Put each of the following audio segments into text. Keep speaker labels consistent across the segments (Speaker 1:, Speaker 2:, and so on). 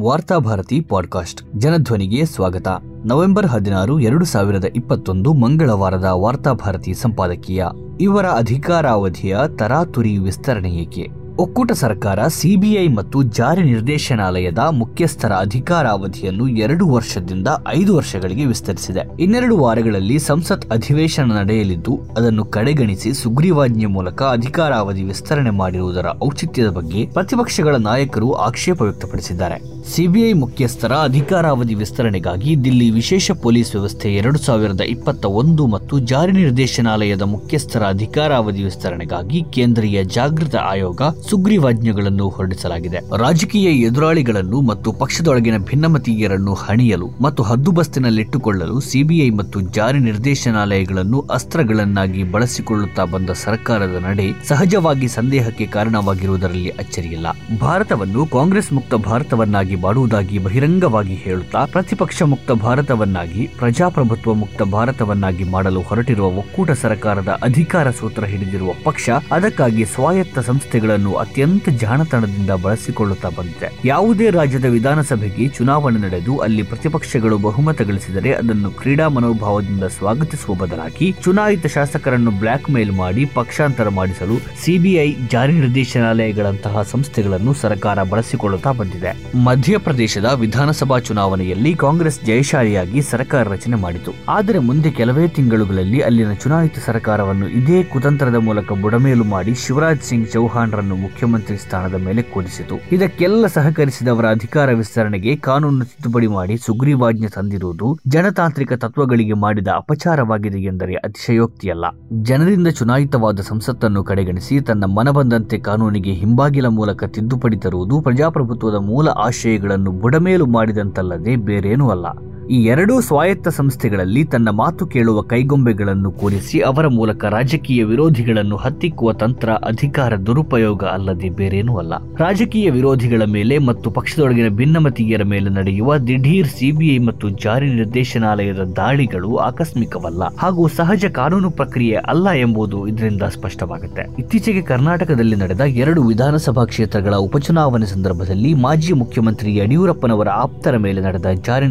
Speaker 1: Varthabharati podcast. ಜನಧ್ವನಿಗೆ ಸ್ವಾಗತ. November ಹದಿನಾರು, ಎರಡು ಸಾವಿರದ ಇಪ್ಪತ್ತೊಂದು ಮಂಗಳವಾರದ ವಾರ್ತಾಭಾರತಿ ಸಂಪಾದಕೀಯ. ಇವರ ಅಧಿಕಾರಾವಧಿಯ ತರಾತುರಿ ವಿಸ್ತರಣೆ ಏಕೆ? ಒಕ್ಕೂಟ ಸರ್ಕಾರ, ಸಿಬಿಐ ಮತ್ತು ಜಾರಿ ನಿರ್ದೇಶನಾಲಯದ ಮುಖ್ಯಸ್ಥರ ಅಧಿಕಾರಾವಧಿಯನ್ನು ಎರಡು ವರ್ಷದಿಂದ ಐದು ವರ್ಷಗಳಿಗೆ ವಿಸ್ತರಿಸಿದೆ. ಇನ್ನೆರಡು ವಾರಗಳಲ್ಲಿ ಸಂಸತ್ ಅಧಿವೇಶನ ನಡೆಯಲಿದ್ದು, ಅದನ್ನು ಕಡೆಗಣಿಸಿ ಸುಗ್ರೀವಾಜ್ಞೆ ಮೂಲಕ ಅಧಿಕಾರಾವಧಿ ವಿಸ್ತರಣೆ ಮಾಡಿರುವುದರ ಔಚಿತ್ಯದ ಬಗ್ಗೆ ಪ್ರತಿಪಕ್ಷಗಳ ನಾಯಕರು ಆಕ್ಷೇಪ ವ್ಯಕ್ತಪಡಿಸಿದ್ದಾರೆ. ಸಿಬಿಐ ಮುಖ್ಯಸ್ಥರ ಅಧಿಕಾರಾವಧಿ ವಿಸ್ತರಣೆಗಾಗಿ ದಿಲ್ಲಿ ವಿಶೇಷ ಪೊಲೀಸ್ ವ್ಯವಸ್ಥೆ ಎರಡು ಸಾವಿರದ ಇಪ್ಪತ್ತ ಒಂದು ಮತ್ತು ಜಾರಿ ನಿರ್ದೇಶನಾಲಯದ ಮುಖ್ಯಸ್ಥರ ಅಧಿಕಾರಾವಧಿ ವಿಸ್ತರಣೆಗಾಗಿ ಕೇಂದ್ರೀಯ ಜಾಗೃತ ಆಯೋಗ ಸುಗ್ರೀವಾಜ್ಞೆಗಳನ್ನು ಹೊರಡಿಸಲಾಗಿದೆ. ರಾಜಕೀಯ ಎದುರಾಳಿಗಳನ್ನು ಮತ್ತು ಪಕ್ಷದೊಳಗಿನ ಭಿನ್ನಮತೀಯರನ್ನು ಹಣಿಯಲು ಮತ್ತು ಹದ್ದುಬಸ್ತಿನಲ್ಲಿಟ್ಟುಕೊಳ್ಳಲು ಸಿಬಿಐ ಮತ್ತು ಜಾರಿ ನಿರ್ದೇಶನಾಲಯಗಳನ್ನು ಅಸ್ತ್ರಗಳನ್ನಾಗಿ ಬಳಸಿಕೊಳ್ಳುತ್ತಾ ಬಂದ ಸರ್ಕಾರದ ನಡೆ ಸಹಜವಾಗಿ ಸಂದೇಹಕ್ಕೆ ಕಾರಣವಾಗಿರುವುದರಲ್ಲಿ ಅಚ್ಚರಿಯಿಲ್ಲ. ಭಾರತವನ್ನು ಕಾಂಗ್ರೆಸ್ ಮುಕ್ತ ಭಾರತವನ್ನಾಗಿ ಮಾಡುವುದಾಗಿ ಬಹಿರಂಗವಾಗಿ ಹೇಳುತ್ತಾ ಪ್ರತಿಪಕ್ಷ ಮುಕ್ತ ಭಾರತವನ್ನಾಗಿ, ಪ್ರಜಾಪ್ರಭುತ್ವ ಮುಕ್ತ ಭಾರತವನ್ನಾಗಿ ಮಾಡಲು ಹೊರಟಿರುವ ಒಕ್ಕೂಟ ಸರ್ಕಾರದ ಅಧಿಕಾರ ಸೂತ್ರ ಹಿಡಿದಿರುವ ಪಕ್ಷ ಅದಕ್ಕಾಗಿ ಸ್ವಾಯತ್ತ ಸಂಸ್ಥೆಗಳನ್ನು ಅತ್ಯಂತ ಜಾಣತನದಿಂದ ಬಳಸಿಕೊಳ್ಳುತ್ತಾ ಬಂದಿದೆ. ಯಾವುದೇ ರಾಜ್ಯದ ವಿಧಾನಸಭೆಗೆ ಚುನಾವಣೆ ನಡೆದು ಅಲ್ಲಿ ಪ್ರತಿಪಕ್ಷಗಳು ಬಹುಮತ ಗಳಿಸಿದರೆ ಅದನ್ನು ಕ್ರೀಡಾ ಮನೋಭಾವದಿಂದ ಸ್ವಾಗತಿಸುವ ಬದಲಾಗಿ ಚುನಾಯಿತ ಶಾಸಕರನ್ನು ಬ್ಲಾಕ್ ಮೇಲ್ ಮಾಡಿ ಪಕ್ಷಾಂತರ ಮಾಡಿಸಲು ಸಿಬಿಐ ಜಾರಿ ನಿರ್ದೇಶನಾಲಯಗಳಂತಹ ಸಂಸ್ಥೆಗಳನ್ನು ಸರ್ಕಾರ ಬಳಸಿಕೊಳ್ಳುತ್ತಾ ಬಂದಿದೆ. ಮಧ್ಯಪ್ರದೇಶದ ವಿಧಾನಸಭಾ ಚುನಾವಣೆಯಲ್ಲಿ ಕಾಂಗ್ರೆಸ್ ಜಯಶಾಲಿಯಾಗಿ ಸರ್ಕಾರ ರಚನೆ ಮಾಡಿತು. ಆದರೆ ಮುಂದೆ ಕೆಲವೇ ತಿಂಗಳುಗಳಲ್ಲಿ ಅಲ್ಲಿನ ಚುನಾಯಿತ ಸರ್ಕಾರವನ್ನು ಇದೇ ಕುತಂತ್ರದ ಮೂಲಕ ಬುಡಮೇಲು ಮಾಡಿ ಶಿವರಾಜ್ ಸಿಂಗ್ ಚೌಹಾಣ್ರನ್ನು ಮುಖ್ಯಮಂತ್ರಿ ಸ್ಥಾನದ ಮೇಲೆ ಕೂರಿಸಿತು. ಇದಕ್ಕೆಲ್ಲ ಸಹಕರಿಸಿದವರ ಅಧಿಕಾರ ವಿಸ್ತರಣೆಗೆ ಕಾನೂನು ತಿದ್ದುಪಡಿ ಮಾಡಿ ಸುಗ್ರೀವಾಜ್ಞೆ ತಂದಿರುವುದು ಜನತಾಂತ್ರಿಕ ತತ್ವಗಳಿಗೆ ಮಾಡಿದ ಅಪಚಾರವಾಗಿದೆ ಎಂದರೆ ಅತಿಶಯೋಕ್ತಿಯಲ್ಲ. ಜನರಿಂದ ಚುನಾಯಿತವಾದ ಸಂಸತ್ತನ್ನು ಕಡೆಗಣಿಸಿ ತನ್ನ ಮನಬಂದಂತೆ ಕಾನೂನಿಗೆ ಹಿಂಬಾಗಿಲ ಮೂಲಕ ತಿದ್ದುಪಡಿ ತರುವುದು ಪ್ರಜಾಪ್ರಭುತ್ವದ ಮೂಲ ಆಶಯಗಳನ್ನು ಬುಡಮೇಲು ಮಾಡಿದಂತಲ್ಲದೆ ಬೇರೇನೂ ಅಲ್ಲ. ಈ ಎರಡೂ ಸ್ವಾಯತ್ತ ಸಂಸ್ಥೆಗಳಲ್ಲಿ ತನ್ನ ಮಾತು ಕೇಳುವ ಕೈಗೊಂಬೆಗಳನ್ನು ಕೂರಿಸಿ ಅವರ ಮೂಲಕ ರಾಜಕೀಯ ವಿರೋಧಿಗಳನ್ನು ಹತ್ತಿಕ್ಕುವ ತಂತ್ರ ಅಧಿಕಾರ ದುರುಪಯೋಗ ಅಲ್ಲದೆ ಬೇರೇನೂ ಅಲ್ಲ. ರಾಜಕೀಯ ವಿರೋಧಿಗಳ ಮೇಲೆ ಮತ್ತು ಪಕ್ಷದೊಳಗಿನ ಭಿನ್ನಮತೀಯರ ಮೇಲೆ ನಡೆಯುವ ದಿಢೀರ್ ಸಿಬಿಐ ಮತ್ತು ಜಾರಿ ನಿರ್ದೇಶನಾಲಯದ ದಾಳಿಗಳು ಆಕಸ್ಮಿಕವಲ್ಲ ಹಾಗೂ ಸಹಜ ಕಾನೂನು ಪ್ರಕ್ರಿಯೆ ಅಲ್ಲ ಎಂಬುದು ಇದರಿಂದ ಸ್ಪಷ್ಟವಾಗುತ್ತೆ. ಇತ್ತೀಚೆಗೆ ಕರ್ನಾಟಕದಲ್ಲಿ ನಡೆದ ಎರಡು ವಿಧಾನಸಭಾ ಕ್ಷೇತ್ರಗಳ ಉಪಚುನಾವಣೆ ಸಂದರ್ಭದಲ್ಲಿ ಮಾಜಿ ಮುಖ್ಯಮಂತ್ರಿ ಯಡಿಯೂರಪ್ಪನವರ ಆಪ್ತರ ಮೇಲೆ ನಡೆದ ಜಾರಿ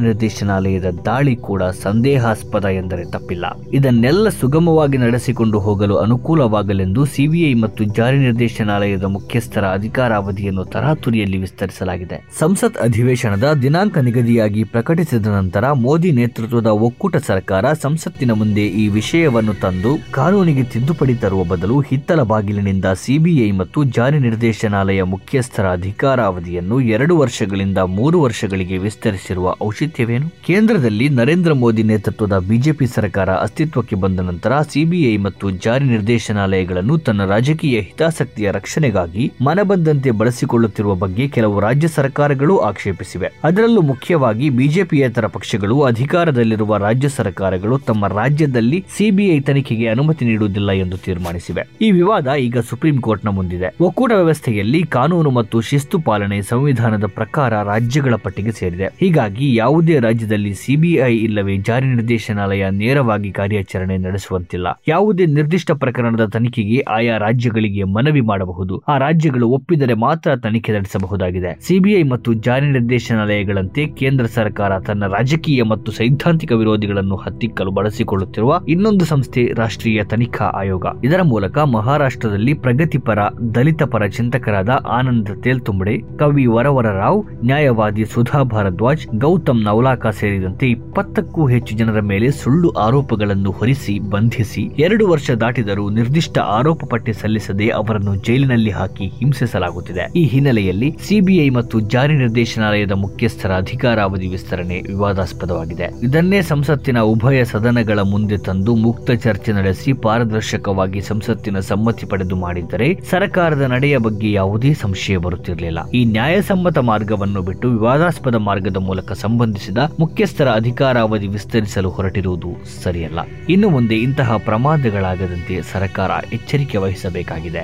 Speaker 1: ನಿರ್ದೇಶನಾಲಯದ ದಾಳಿ ಕೂಡ ಸಂದೇಹಾಸ್ಪದ ಎಂದರೆ ತಪ್ಪಿಲ್ಲ. ಇದನ್ನೆಲ್ಲ ಸುಗಮವಾಗಿ ನಡೆಸಿಕೊಂಡು ಹೋಗಲು ಅನುಕೂಲವಾಗಲೆಂದು ಸಿಬಿಐ ಮತ್ತು ಜಾರಿ ನಿರ್ದೇಶನಾಲಯದ ಮುಖ್ಯಸ್ಥರ ಅಧಿಕಾರಾವಧಿಯನ್ನು ತರಾತುರಿಯಲ್ಲಿ ವಿಸ್ತರಿಸಲಾಗಿದೆ. ಸಂಸತ್ ಅಧಿವೇಶನದ ದಿನಾಂಕ ನಿಗದಿಯಾಗಿ ಪ್ರಕಟಿಸಿದ ನಂತರ ಮೋದಿ ನೇತೃತ್ವದ ಒಕ್ಕೂಟ ಸರ್ಕಾರ ಸಂಸತ್ತಿನ ಮುಂದೆ ಈ ವಿಷಯವನ್ನು ತಂದು ಕಾನೂನಿಗೆ ತಿದ್ದುಪಡಿ ತರುವ ಬದಲು ಹಿತ್ತಲ ಬಾಗಿಲಿನಿಂದ ಸಿಬಿಐ ಮತ್ತು ಜಾರಿ ನಿರ್ದೇಶನಾಲಯ ಮುಖ್ಯಸ್ಥರ ಅಧಿಕಾರಾವಧಿಯನ್ನು ಎರಡು ವರ್ಷಗಳಿಂದ ಮೂರು ವರ್ಷಗಳಿಗೆ ವಿಸ್ತರಿಸಿರುವ ಔಚಿತ್ಯವೇನು? ಕೇಂದ್ರದಲ್ಲಿ ನರೇಂದ್ರ ಮೋದಿ ನೇತೃತ್ವದ ಬಿಜೆಪಿ ಸರ್ಕಾರ ಅಸ್ತಿತ್ವಕ್ಕೆ ಬಂದ ನಂತರ ಸಿಬಿಐ ಮತ್ತು ಜಾರಿ ನಿರ್ದೇಶನಾಲಯಗಳನ್ನು ತನ್ನ ರಾಜಕೀಯ ಹಿತಾಸಕ್ತಿಯ ರಕ್ಷಣೆಗಾಗಿ ಮನಬಂದಂತೆ ಬಳಸಿಕೊಳ್ಳುತ್ತಿರುವ ಬಗ್ಗೆ ಕೆಲವು ರಾಜ್ಯ ಸರ್ಕಾರಗಳು ಆಕ್ಷೇಪಿಸಿವೆ. ಅದರಲ್ಲೂ ಮುಖ್ಯವಾಗಿ ಬಿಜೆಪಿಯೇತರ ಪಕ್ಷಗಳು ಅಧಿಕಾರದಲ್ಲಿರುವ ರಾಜ್ಯ ಸರ್ಕಾರಗಳು ತಮ್ಮ ರಾಜ್ಯದಲ್ಲಿ ಸಿಬಿಐ ತನಿಖೆಗೆ ಅನುಮತಿ ನೀಡುವುದಿಲ್ಲ ಎಂದು ತೀರ್ಮಾನಿಸಿವೆ. ಈ ವಿವಾದ ಈಗ ಸುಪ್ರೀಂ ಕೋರ್ಟ್ನ ಮುಂದಿದೆ. ಒಕ್ಕೂಟ ವ್ಯವಸ್ಥೆಯಲ್ಲಿ ಕಾನೂನು ಮತ್ತು ಶಿಸ್ತು ಪಾಲನೆ ಸಂವಿಧಾನದ ಪ್ರಕಾರ ರಾಜ್ಯಗಳ ಪಟ್ಟಿಗೆ ಸೇರಿದೆ. ಹೀಗಾಗಿ ಯಾವುದೇ ರಾಜ್ಯದಲ್ಲಿ ಸಿಬಿಐ ಇಲ್ಲವೇ ಜಾರಿ ನಿರ್ದೇಶನಾಲಯ ನೇರವಾಗಿ ಕಾರ್ಯಾಚರಣೆ ನಡೆಸುವಂತಿಲ್ಲ. ಯಾವುದೇ ನಿರ್ದಿಷ್ಟ ಪ್ರಕರಣದ ತನಿಖೆಗೆ ಆಯಾ ರಾಜ್ಯಗಳಿಗೆ ಮನವಿ ಮಾಡಬಹುದು. ಆ ರಾಜ್ಯಗಳು ಒಪ್ಪಿದರೆ ಮಾತ್ರ ತನಿಖೆ ನಡೆಸಬಹುದಾಗಿದೆ. ಸಿಬಿಐ ಮತ್ತು ಜಾರಿ ನಿರ್ದೇಶನಾಲಯಗಳಂತೆ ಕೇಂದ್ರ ಸರ್ಕಾರ ತನ್ನ ರಾಜಕೀಯ ಮತ್ತು ಸೈದ್ಧಾಂತಿಕ ವಿರೋಧಿಗಳನ್ನು ಹತ್ತಿಕ್ಕಲು ಬಳಸಿಕೊಳ್ಳುತ್ತಿರುವ ಇನ್ನೊಂದು ಸಂಸ್ಥೆ ರಾಷ್ಟ್ರೀಯ ತನಿಖಾ ಆಯೋಗ. ಇದರ ಮೂಲಕ ಮಹಾರಾಷ್ಟ್ರದಲ್ಲಿ ಪ್ರಗತಿಪರ ದಲಿತ ಪರ ಚಿಂತಕರಾದ ಆನಂದ ತೇಲ್ತುಂಬಡೆ, ಕವಿ ವರವರ ರಾವ್, ನ್ಯಾಯವಾದಿ ಸುಧಾ ಭಾರದ್ವಾಜ್, ಗೌತಮ್ ನವಲಾಕ ಸೇರಿದಂತೆ ಇಪ್ಪತ್ತಕ್ಕೂ ಹೆಚ್ಚು ಜನರ ಮೇಲೆ ಸುಳ್ಳು ಆರೋಪಗಳನ್ನು ಹೊರಿಸಿ, ಬಂಧಿಸಿ, ಎರಡು ವರ್ಷ ದಾಟಿದರೂ ನಿರ್ದಿಷ್ಟ ಆರೋಪ ಪಟ್ಟಿ ಸಲ್ಲಿಸದೆ ಅವರನ್ನು ಜೈಲಿನಲ್ಲಿ ಹಾಕಿ ಹಿಂಸಿಸಲಾಗುತ್ತಿದೆ. ಈ ಹಿನ್ನೆಲೆಯಲ್ಲಿ ಸಿಬಿಐ ಮತ್ತು ಜಾರಿ ನಿರ್ದೇಶನಾಲಯದ ಮುಖ್ಯಸ್ಥರ ಅಧಿಕಾರಾವಧಿ ವಿಸ್ತರಣೆ ವಿವಾದಾಸ್ಪದವಾಗಿದೆ. ಇದನ್ನೇ ಸಂಸತ್ತಿನ ಉಭಯ ಸದನಗಳ ಮುಂದೆ ತಂದು ಮುಕ್ತ ಚರ್ಚೆ ನಡೆಸಿ ಪಾರದರ್ಶಕವಾಗಿ ಸಂಸತ್ತಿನ ಸಮ್ಮತಿ ಪಡೆದು ಮಾಡಿದ್ದರೆ ಸರ್ಕಾರದ ನಡೆಯ ಬಗ್ಗೆ ಯಾವುದೇ ಸಂಶಯ ಬರುತ್ತಿರಲಿಲ್ಲ. ಈ ನ್ಯಾಯಸಮ್ಮತ ಮಾರ್ಗವನ್ನು ಬಿಟ್ಟು ವಿವಾದಾಸ್ಪದ ಮಾರ್ಗದ ಮೂಲಕ ಸಂಬಂಧಿಸಿದ ಮುಖ್ಯಸ್ಥರ ಅಧಿಕಾರಾವಧಿ ವಿಸ್ತರಿಸಲು ಹೊರಟಿರುವುದು ಸರಿಯಲ್ಲ. ಇನ್ನು ಮುಂದೆ ಇಂತಹ ಪ್ರಮಾದಗಳಾಗದಂತೆ ಸರ್ಕಾರ ಎಚ್ಚರಿಕೆ ವಹಿಸಬೇಕಾಗಿದೆ.